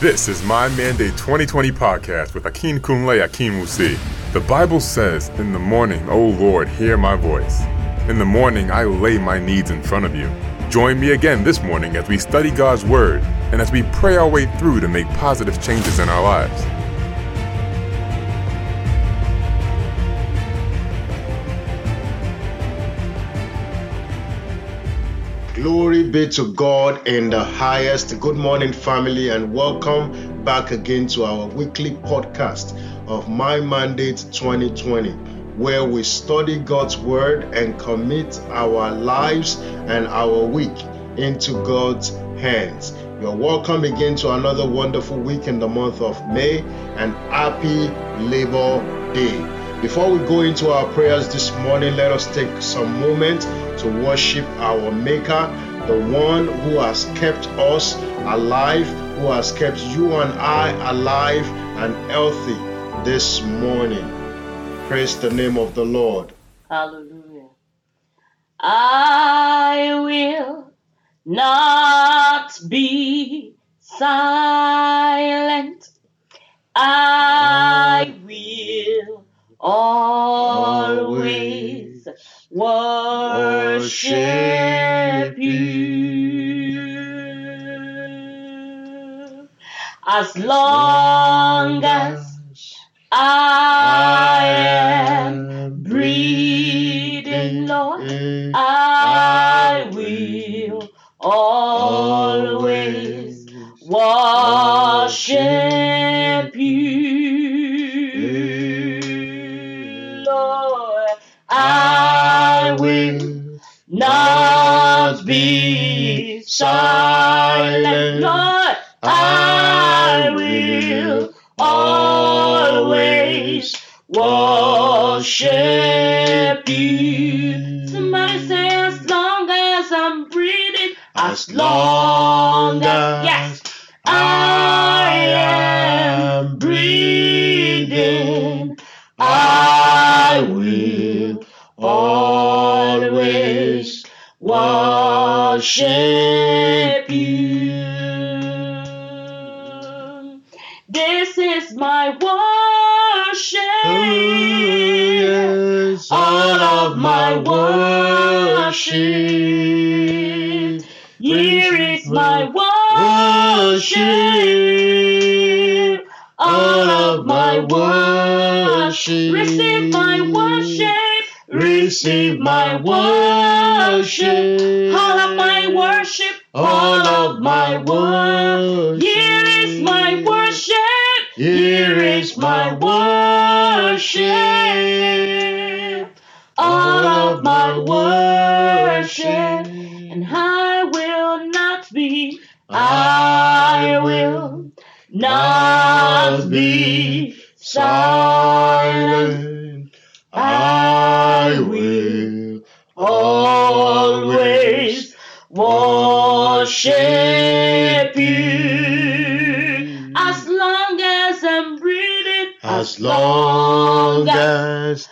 This is my Mandate 2020 podcast with Akin Kunle Akin Musi. The Bible says, In the morning, O Lord, hear my voice. In the morning, I lay my needs in front of you. Join me again this morning as we study God's Word and as we pray our way through to make positive changes in our lives. Glory be to God in the highest. Good morning, family, and welcome back again to our weekly podcast of My Mandate 2020, where we study God's Word and commit our lives and our week into God's hands. You're welcome again to another wonderful week in the month of May and happy Labor Day. Before we go into our prayers this morning, let us take some moment to worship our Maker, the one who has kept us alive, who has kept you and I alive and healthy this morning. Praise the name of the Lord. Hallelujah. I will not be silent. I will always worship you as long as I am breathing, Lord. I be silent, worship. All of my worship. All of my worship. Here is my worship. Here is my worship. All of my worship. And I will not be, I will not be silent. I long as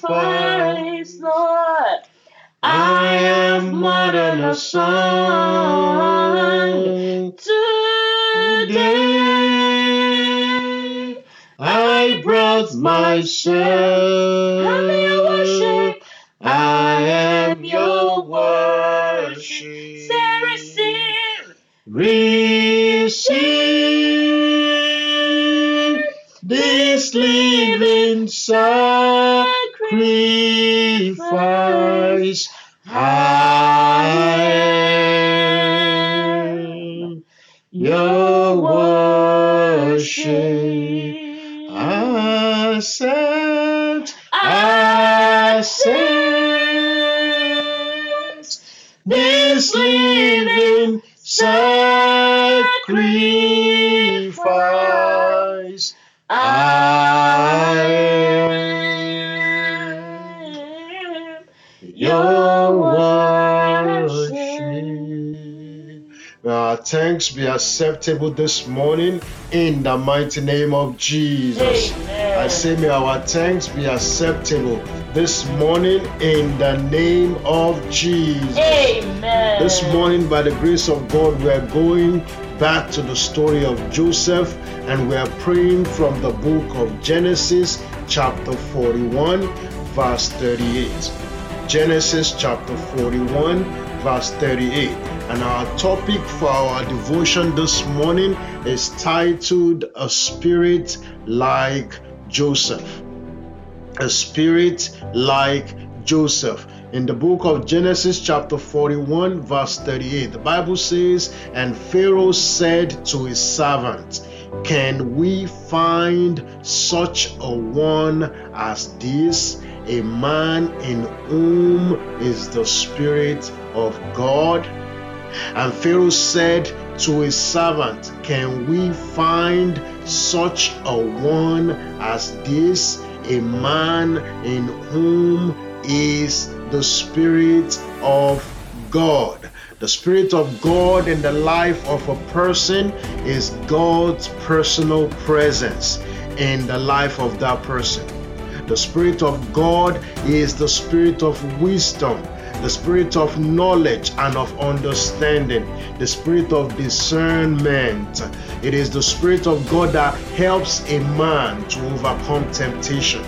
sacrifice, Lord. I am more than a song today. of myself. Help me your worship. I am your worship. Say receive. Receive this living sacrifice. I thanks be acceptable this morning in the mighty name of Jesus. Amen. I say, may our thanks be acceptable this morning in the name of Jesus. Amen. This morning, by the grace of God, we are going back to the story of Joseph and we are praying from the book of Genesis, chapter 41, verse 38. Genesis chapter 41, verse 38. And our topic for our devotion this morning is titled A Spirit Like Joseph. A Spirit Like Joseph. In the book of Genesis, chapter 41, verse 38, the Bible says, And Pharaoh said to his servant, Can we find such a one as this? A man in whom is the Spirit of God? And Pharaoh said to his servant, Can we find such a one as this? A man in whom is the Spirit of God. The Spirit of God in the life of a person is God's personal presence in the life of that person. The Spirit of God is the Spirit of wisdom, the Spirit of knowledge and of understanding, the Spirit of discernment. It is the Spirit of God that helps a man to overcome temptation.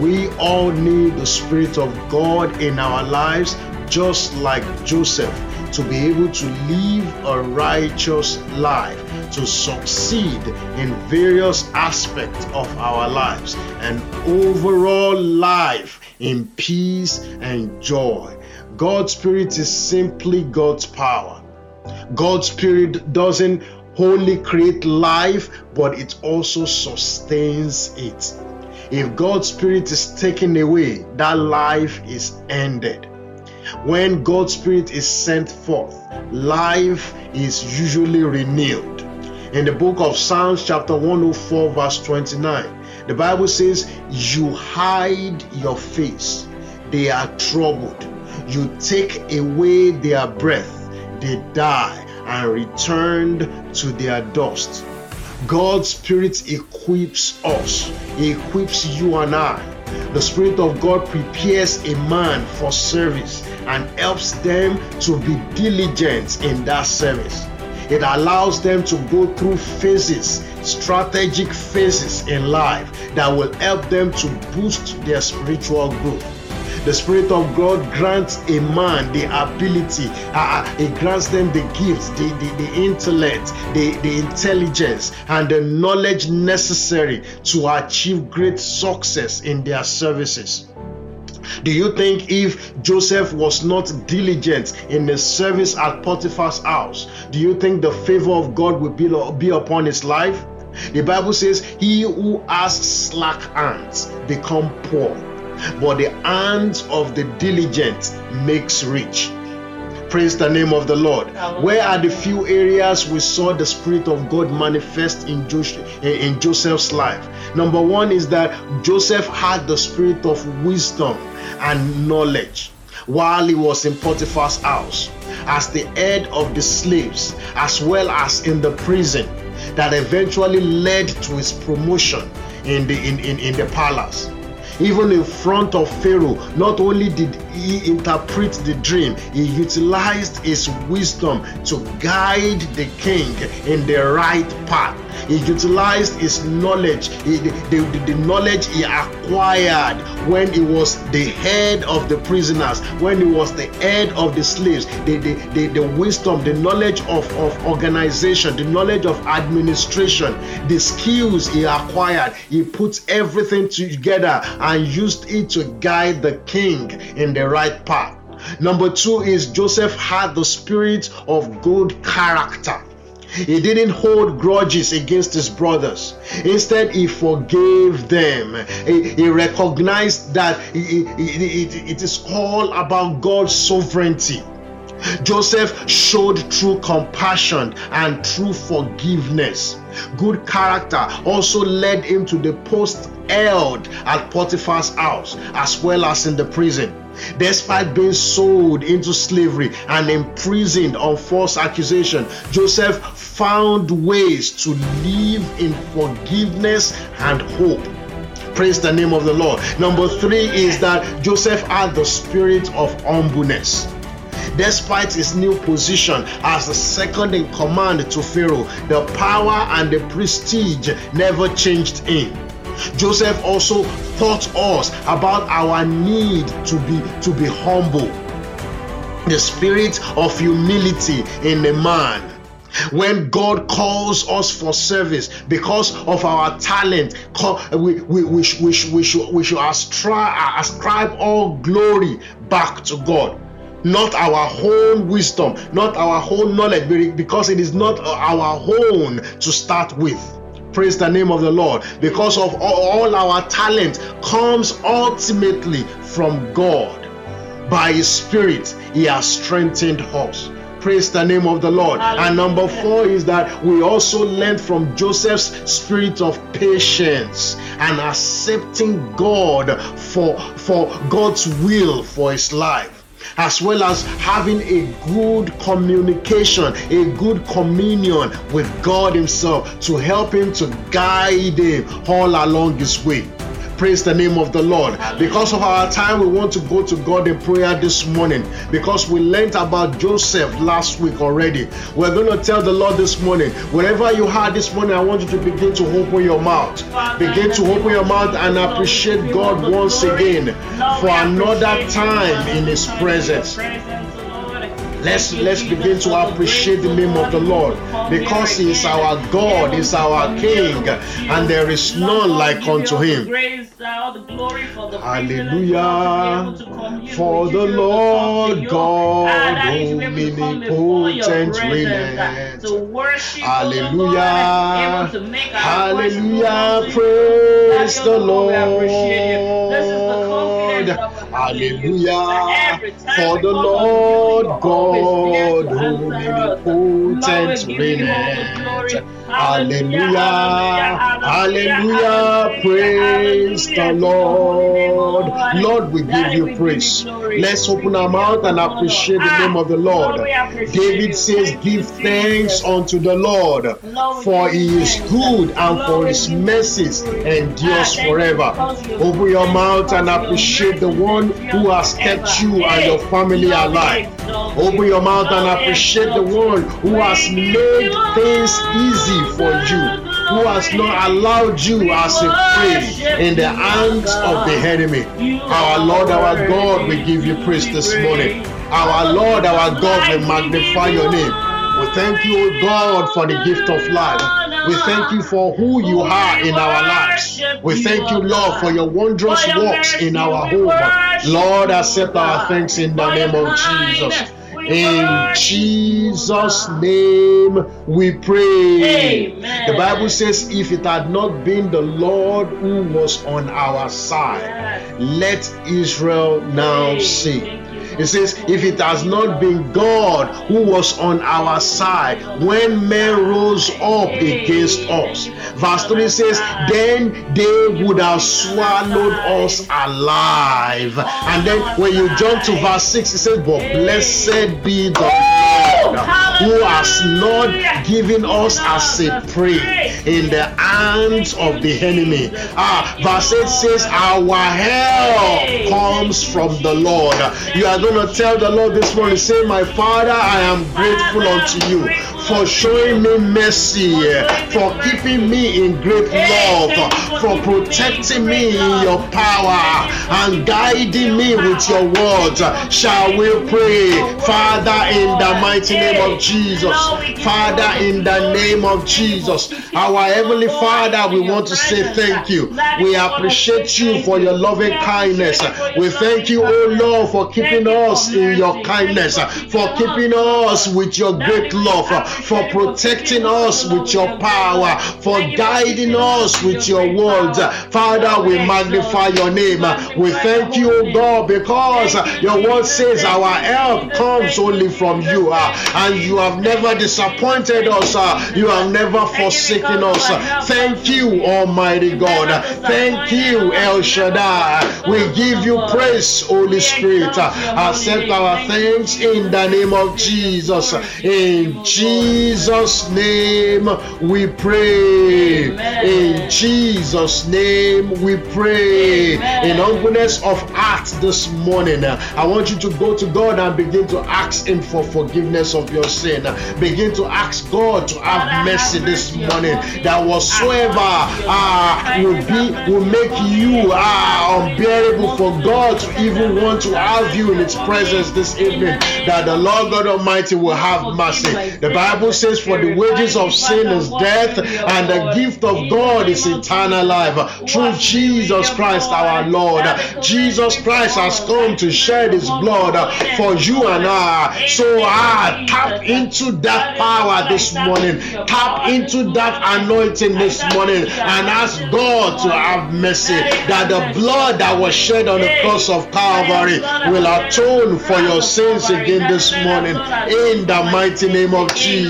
We all need the Spirit of God in our lives, just like Joseph, to be able to live a righteous life, to succeed in various aspects of our lives, and overall life in peace and joy. God's Spirit is simply God's power. God's Spirit doesn't only create life, but it also sustains it. If God's Spirit is taken away, that life is ended. When God's Spirit is sent forth, life is usually renewed. In the book of Psalms, chapter 104, verse 29, the Bible says, You hide your face, they are troubled. You take away their breath, they die and returned to their dust. God's Spirit equips us, equips you and I. The Spirit of God prepares a man for service and helps them to be diligent in that service. It allows them to go through phases, strategic phases in life that will help them to boost their spiritual growth. The Spirit of God grants a man the ability, uh, it grants them the gifts, the, the, the intellect, the, the intelligence, and the knowledge necessary to achieve great success in their services. Do you think if Joseph was not diligent in the service at Potiphar's house, do you think the favor of God will be, be upon his life? The Bible says, He who has slack hands become poor, but the hands of the diligent makes rich. Praise the name of the Lord. Where are the few areas we saw the Spirit of God manifest in, Joseph's life? Number one is that Joseph had the spirit of wisdom and knowledge while he was in Potiphar's house as the head of the slaves, as well as in the prison that eventually led to his promotion in the in, in, in the palace. Even in front of Pharaoh, not only did he interpret the dream, he utilized his wisdom to guide the king in the right path. He utilized his knowledge, he, the, the, the knowledge he acquired when he was the head of the prisoners, when he was the head of the slaves, the, the, the, the wisdom, the knowledge of, of organization, the knowledge of administration, the skills he acquired. He put everything together and used it to guide the king in the right path. Number two is Joseph had the spirit of good character. He didn't hold grudges against his brothers. Instead, he forgave them. He, he recognized that it is all about God's sovereignty. Joseph showed true compassion and true forgiveness. Good character also led him to the post held at Potiphar's house as well as in the prison. Despite being sold into slavery and imprisoned on false accusation, Joseph found ways to live in forgiveness and hope. Praise the name of the Lord. Number three is that Joseph had the spirit of humbleness. Despite his new position as the second in command to Pharaoh, the power and the prestige never changed him. Joseph also taught us about our need to be to be humble. The spirit of humility in a man when God calls us for service because of our talent, we, we, we, we, should, we, should, we should ascribe, ascribe all glory back to God. Not our own wisdom, not our own knowledge, because it is not our own to start with. Praise the name of the Lord. Because of all our talent comes ultimately from God. By His Spirit, He has strengthened us. Praise the name of the Lord. Hallelujah. And number four is that we also learned from Joseph's spirit of patience and accepting God for, for God's will for his life as well as having a good communication, a good communion with God Himself to help Him to guide Him all along His way. Praise the name of the Lord. Because of our time, we want to go to God in prayer this morning because we learned about Joseph last week already. We're going to tell the Lord this morning, whatever you had this morning, I want you to begin to open your mouth. Begin to open your mouth and appreciate God once again for another time in His presence. Let's let's begin to appreciate the name of the Lord because He is our God, is our King, and there is none like unto Him. Hallelujah. For the Lord God omnipotent reigneth. Hallelujah. Hallelujah. Praise the Lord. Hallelujah. For the Lord God omnipotent reigneth. Hallelujah. Hallelujah. Praise the Lord. Lord, we give you praise. Let's open our mouth and appreciate the name of the Lord. David says, Give thanks unto the Lord, for he is good and for his mercies endures forever. Open your mouth and appreciate the one who has kept you and your family alive. Open your mouth and appreciate the one who has made things easy for you who has not allowed you as a prey in the hands of the enemy. Our Lord, our God, we give you praise this morning. Our Lord, our God, we magnify your name. We thank you, O God, for the gift of life. We thank you for who you are in our lives. We thank you, Lord, for your wondrous works in our home. Lord, accept our thanks in the name of Jesus. In Jesus' name we pray. Amen. The Bible says, if it had not been the Lord who was on our side, let Israel now say. It says, If it has not been God who was on our side when men rose up against us. Verse 3 says, Then they would have swallowed us alive. And then when you jump to verse 6, it says, But blessed be the Lord who has not given us as a prey in the hands of the enemy. Ah, verse 8 says, Our help comes from the Lord. You are going to tell the Lord this morning, say, My Father, I am grateful unto you for showing me mercy, for keeping me in great love, for protecting me in your power and guiding me with your words. Shall we pray, Father, in the mighty name of Jesus? Father, in the name of Jesus, our Heavenly Father, we want to say thank you. We appreciate you for your loving kindness. We thank you, oh Lord, for keeping us in your kindness, for keeping us with your great love, for protecting us with your power, for guiding us with your words. Father, we magnify your name. We thank you, oh God, because your word says our help comes only from you, uh, and you have never disappointed us, uh, you have never forsaken us. Thank you, Almighty God. Thank you, El Shaddai. We give you praise, Holy Spirit. Accept our thanks in the name of Jesus. In Jesus' name we pray. In Jesus' name we pray. In humbleness of heart this morning, I want you to go to God and begin to ask Him for forgiveness of your sin. Begin to ask God to have mercy this morning. That whatsoever uh, will be will make you uh, unbearable for God to even want to have you in His presence this evening. That the Lord God Almighty will have mercy. The Bible says, "For the wages of sin is death, and the gift of God is eternal life through Jesus Christ our Lord." Jesus Christ has come to shed His blood for you and I. So I tap into that power this morning. Tap into that anointing this morning and ask God to have mercy. That the blood that was shed on the cross of Calvary will atone for your sins again this morning. In the mighty name of Jesus.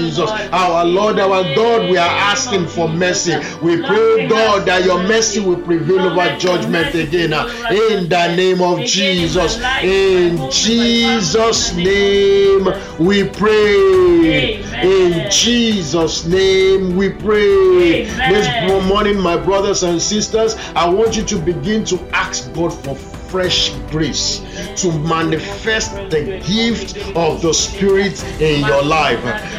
Our Lord, our God, we are asking for mercy. We pray, God, that your mercy will prevail over judgment again. In the name of Jesus. In Jesus' name we pray. In Jesus' name we pray. This morning, my brothers and sisters, I want you to begin to ask God for fresh grace to manifest the gift of the Spirit in your life.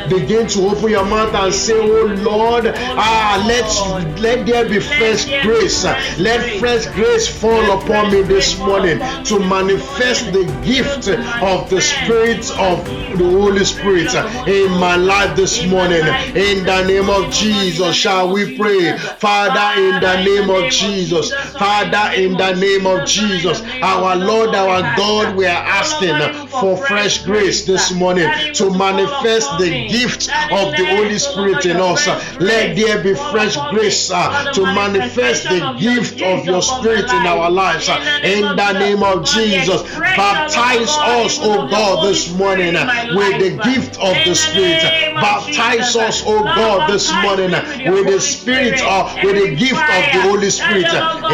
Begin to open your mouth and say, Oh Lord, ah, let, let there be fresh grace. Let fresh grace fall upon me this morning to manifest the gift of the Spirit of the Holy Spirit in my life this morning. In the name of Jesus, shall we pray? Father, in the name of Jesus. Father, in the name of Jesus. Our Lord, our God, we are asking for fresh grace this morning to manifest the gift of the Holy Spirit in us. Let there be fresh grace uh, to manifest the gift of your Spirit in our lives. Uh, in the name of Jesus, baptize us, oh God, this morning uh, with the gift of the Spirit. Baptize us, oh God, this morning with the Spirit or with the gift of the Holy Spirit.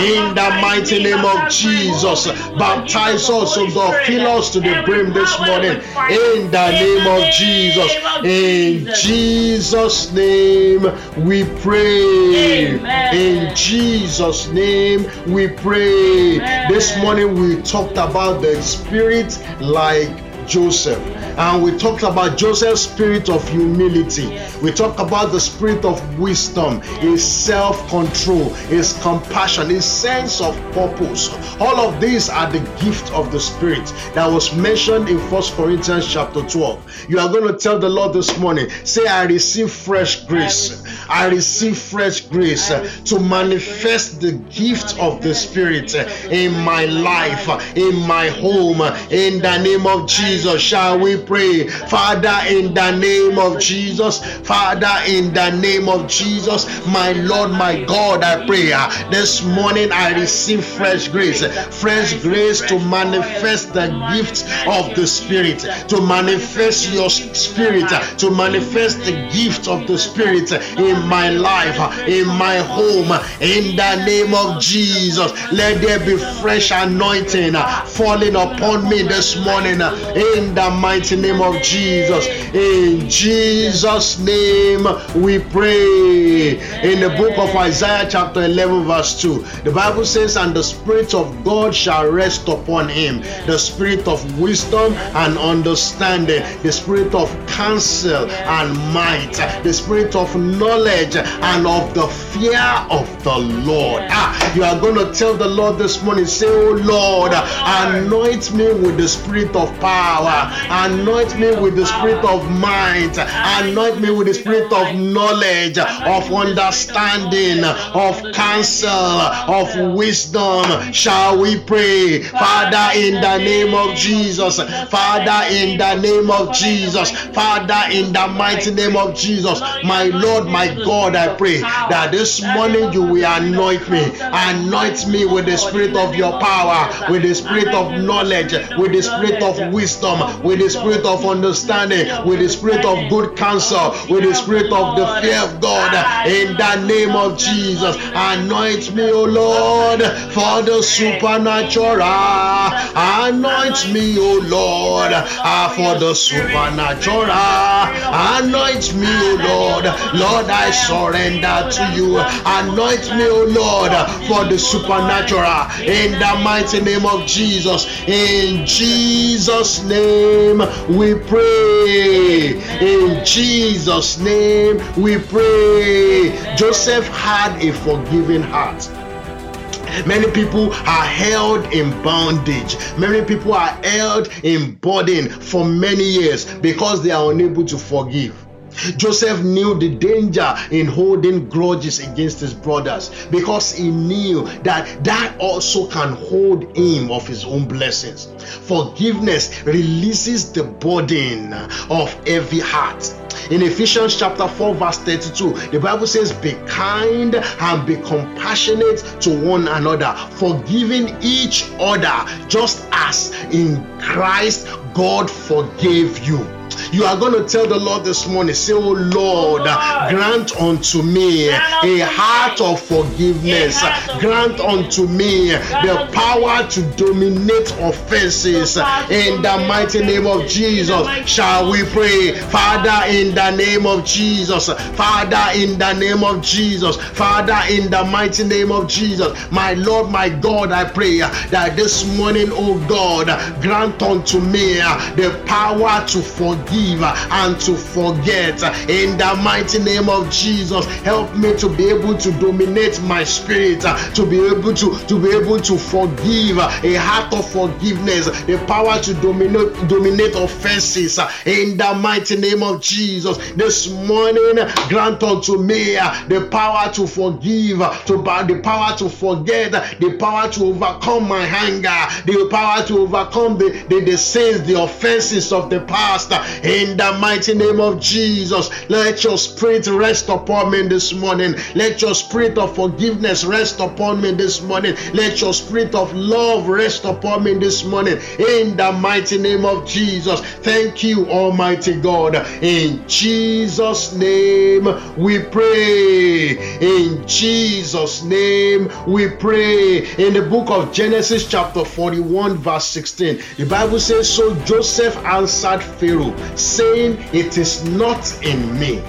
In the mighty name of Jesus, baptize us, oh God, fill us to the brim this morning. In the name of Jesus, in Jesus' name we pray. In Jesus' name we pray. This morning we talked about the Spirit like Joseph. And we talked about Joseph's spirit of humility. We talked about the spirit of wisdom, his self control, his compassion, his sense of purpose. All of these are the gift of the spirit that was mentioned in First Corinthians chapter 12. You are going to tell the Lord this morning, say, I receive fresh grace. I receive fresh grace to manifest the gift of the spirit in my life, in my home, in the name of Jesus. Shall we pray. Father, in the name of Jesus, Father, in the name of Jesus, my Lord, my God, I pray uh, this morning I receive fresh grace, fresh grace to manifest the gift of the Spirit, to manifest your Spirit, uh, to manifest the gift of the Spirit in my life, uh, in my home, in the name of Jesus. Let there be fresh anointing falling upon me this morning in the mighty mighty name of Jesus. In Jesus' name we pray. In the book of Isaiah, chapter 11, verse 2, the Bible says, And the Spirit of God shall rest upon him, the Spirit of wisdom and understanding, the Spirit of counsel and might, the Spirit of knowledge and of the fear of the Lord. Ah, you are going to tell the Lord this morning, say, Oh Lord, anoint me with the Spirit of power, anoint me with the Spirit of might, anoint me with the Spirit of knowledge, of understanding, of counsel, of wisdom. Shall we pray, Father, in the name of Jesus, Father, in the name of Jesus, Father, in the mighty name of Jesus, my Lord, my God, I pray that this morning you will anoint me, anoint me with the Spirit of your power, with the Spirit of knowledge, with the Spirit of wisdom, with the Spirit of understanding, with the Spirit of good counsel, with the Spirit of the fear of God, in the name of Jesus. Anoint me, O Lord, for the supernatural. Anoint me, O Lord, ah, for the supernatural. Anoint me, O Lord. Lord, I surrender to you. Anoint me, O Lord, for the supernatural. In the mighty name of Jesus. In Jesus' name we pray. In Jesus' name we pray. Joseph had a forgiving heart. Many people are held in bondage. Many people are held in burden for many years because they are unable to forgive. Joseph knew the danger in holding grudges against his brothers because he knew that that also can hold him of his own blessings. Forgiveness releases the burden of every heart. In Ephesians chapter 4, verse 32, the Bible says, Be kind and be compassionate to one another, forgiving each other, just as in Christ God forgave you. You are going to tell the Lord this morning, say, Oh Lord, grant unto me a heart of forgiveness. Grant unto me the power to dominate offenses. In the mighty name of Jesus, shall we pray? Father, in the name of Jesus. Father, in the name of Jesus. Father, in the mighty name of Jesus. My Lord, my God, I pray that this morning, oh God, grant unto me the power to forgive and to forget. In the mighty name of Jesus, help me to be able to dominate my spirit, to be able to, to be able to forgive, a heart of forgiveness, the power to dominate dominate offenses. In the mighty name of Jesus, this morning, grant unto me the power to forgive, to the power to forget, the power to overcome my anger, the power to overcome the, the, the sins, the offenses of the past. In the mighty name of Jesus, let your spirit rest upon me this morning. Let your spirit of forgiveness rest upon me this morning. Let your spirit of love rest upon me this morning. In the mighty name of Jesus. Thank you, Almighty God. In Jesus' name we pray. In Jesus' name we pray. In the book of Genesis, chapter 41, verse 16, the Bible says, So Joseph answered Pharaoh, saying, It is not in me.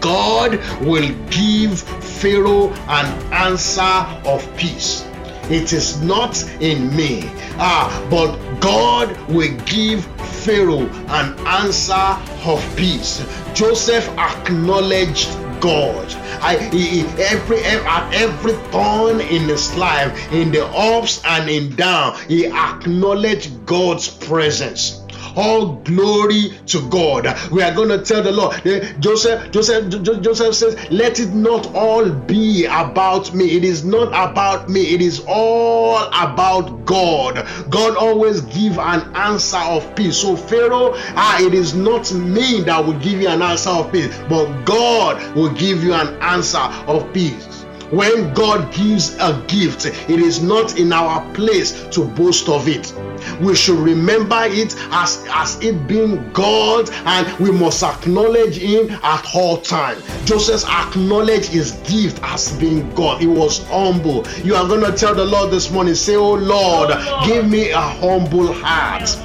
God will give Pharaoh an answer of peace. It is not in me. Ah, but God will give Pharaoh an answer of peace. Joseph acknowledged God. I he, every at every turn in his life, in the ups and in down, he acknowledged God's presence all glory to God. We are going to tell the Lord. Joseph, Joseph, Joseph says, Let it not all be about me. It is not about me. It is all about God. God always give an answer of peace. So Pharaoh, ah, it is not me that will give you an answer of peace, but God will give you an answer of peace. When God gives a gift, it is not in our place to boast of it. We should remember it as, as it being God, and we must acknowledge Him at all times. Joseph acknowledged his gift as being God. He was humble. You are going to tell the Lord this morning, say, Oh Lord, give me a humble heart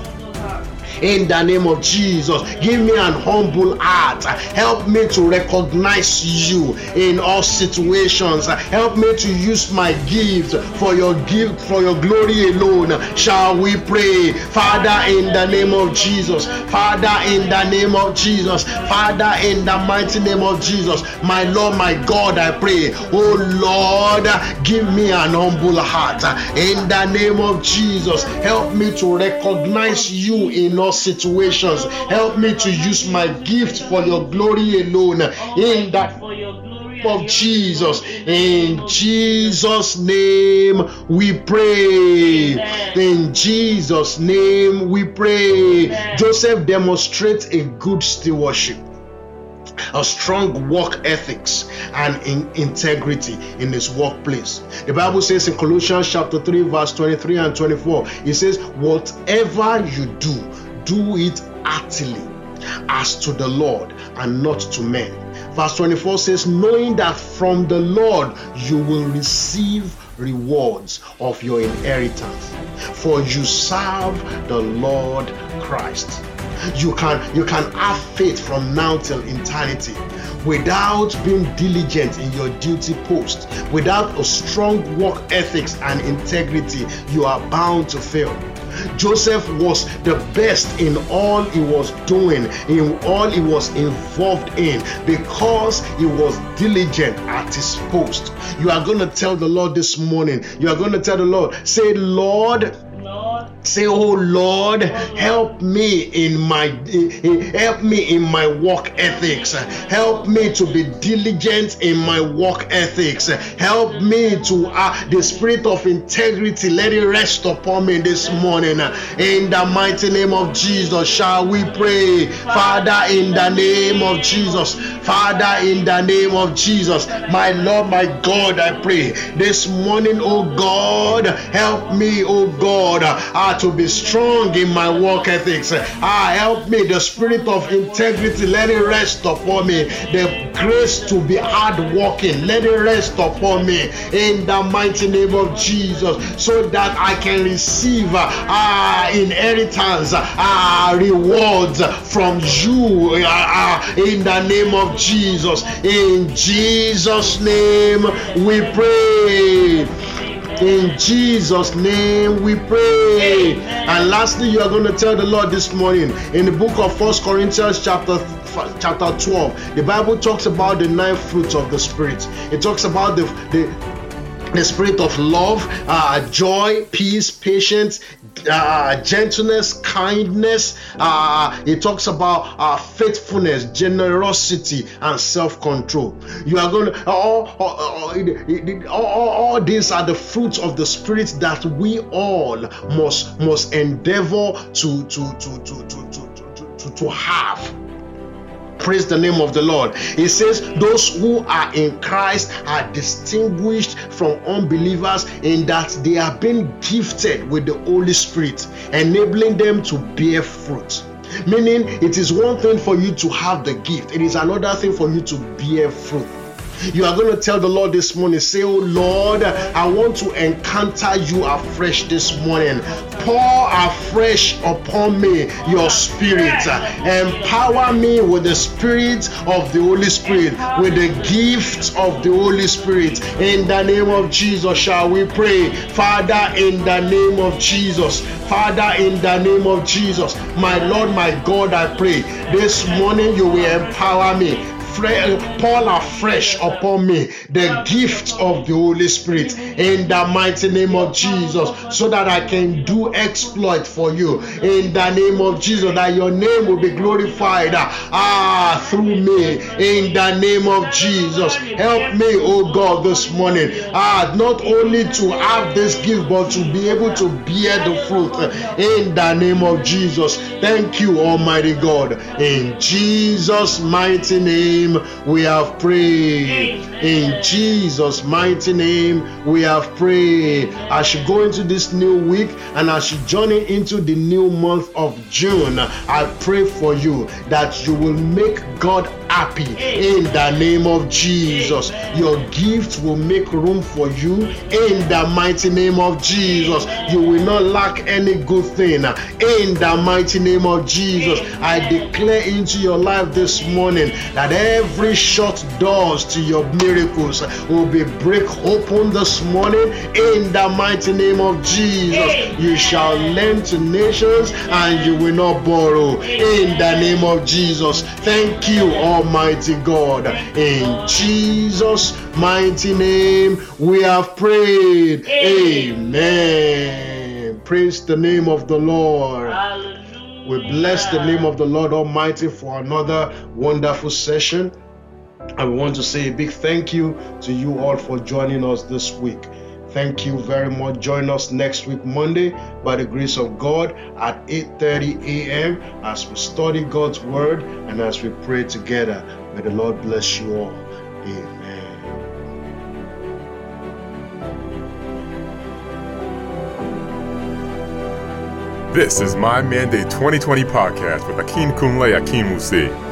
in the name of Jesus. Give me an humble heart. Help me to recognize you in all situations. Help me to use my gift for your gift for your glory alone. Shall we pray? Father, in the name of Jesus. Father, in the name of Jesus. Father, in the mighty name of Jesus. My Lord, my God, I pray. Oh Lord, give me an humble heart. In the name of Jesus, help me to recognize you in all situations. Help me to use my gift for your glory alone. In the of Jesus. In Jesus' name we pray. In Jesus' name we pray. Joseph demonstrates a good stewardship a strong work ethics and in integrity in his workplace. The Bible says in Colossians chapter 3 verse 23 and 24, it says whatever you do, do it heartily as to the Lord and not to men. Verse 24 says knowing that from the Lord you will receive rewards of your inheritance for you serve the Lord Christ you can you can have faith from now till eternity without being diligent in your duty post without a strong work ethics and integrity you are bound to fail Joseph was the best in all he was doing, in all he was involved in, because he was diligent at his post. You are going to tell the Lord this morning, you are going to tell the Lord, say, Lord, Say, oh Lord, help me in my help me in my work ethics. Help me to be diligent in my work ethics. Help me to uh, the spirit of integrity. Let it rest upon me this morning. In the mighty name of Jesus, shall we pray, Father? In the name of Jesus, Father, in the name of Jesus, my Lord, my God, I pray this morning, oh God, help me, oh God. Uh, to be strong in my work ethics. Ah, help me, the spirit of integrity, let it rest upon me. The grace to be hardworking, let it rest upon me in the mighty name of Jesus, so that I can receive ah, inheritance, ah, rewards from you ah, in the name of Jesus. In Jesus' name we pray. In Jesus' name we pray. And lastly, you are going to tell the Lord this morning in the book of First Corinthians, chapter chapter 12 the bible talks about the nine fruits of the spirit. It talks about the the the spirit of love, uh, joy, peace, patience, uh, gentleness, kindness. Uh, it talks about uh, faithfulness, generosity, and self-control. You are going to all, all, all, all these are the fruits of the spirit that we all must must endeavor to to to to to to, to, to have Praise the name of the Lord. He says, Those who are in Christ are distinguished from unbelievers in that they are being gifted with the Holy Spirit, enabling them to bear fruit. Meaning, it is one thing for you to have the gift, it is another thing for you to bear fruit. You are going to tell the Lord this morning, say, Oh Lord, I want to encounter you afresh this morning. Pour afresh upon me your spirit. Empower me with the spirit of the Holy Spirit, with the gift of the Holy Spirit. In the name of Jesus, shall we pray? Father, in the name of Jesus. Father, in the name of Jesus, my Lord, my God, I pray this morning you will empower me pour afresh upon me the gift of the Holy Spirit in the mighty name of Jesus so that I can do exploit for you. In the name of Jesus that your name will be glorified ah through me. In the name of Jesus help me oh God this morning ah not only to have this gift but to be able to bear the fruit. In the name of Jesus thank you almighty God. In Jesus mighty name name we have prayed. Amen. In Jesus' mighty name we have prayed. As you go into this new week and as you journey into the new month of June, I pray for you that you will make God happy in the name of Jesus. Your gift will make room for you in the mighty name of Jesus. You will not lack any good thing in the mighty name of Jesus. I declare into your life this morning that every shut doors to your miracles will be break open this morning in the mighty name of Jesus. You shall lend to nations and you will not borrow in the name of Jesus. Thank you, Almighty God. In Jesus' mighty name, we have prayed. Amen. Praise the name of the Lord. We bless the name of the Lord Almighty for another wonderful session. I want to say a big thank you to you all for joining us this week. Thank you very much. Join us next week, Monday, by the grace of God at 8:30 a.m. as we study God's word and as we pray together. May the Lord bless you all. Amen. This is My Mandate 2020 podcast with Akin Kunle Akin Musi.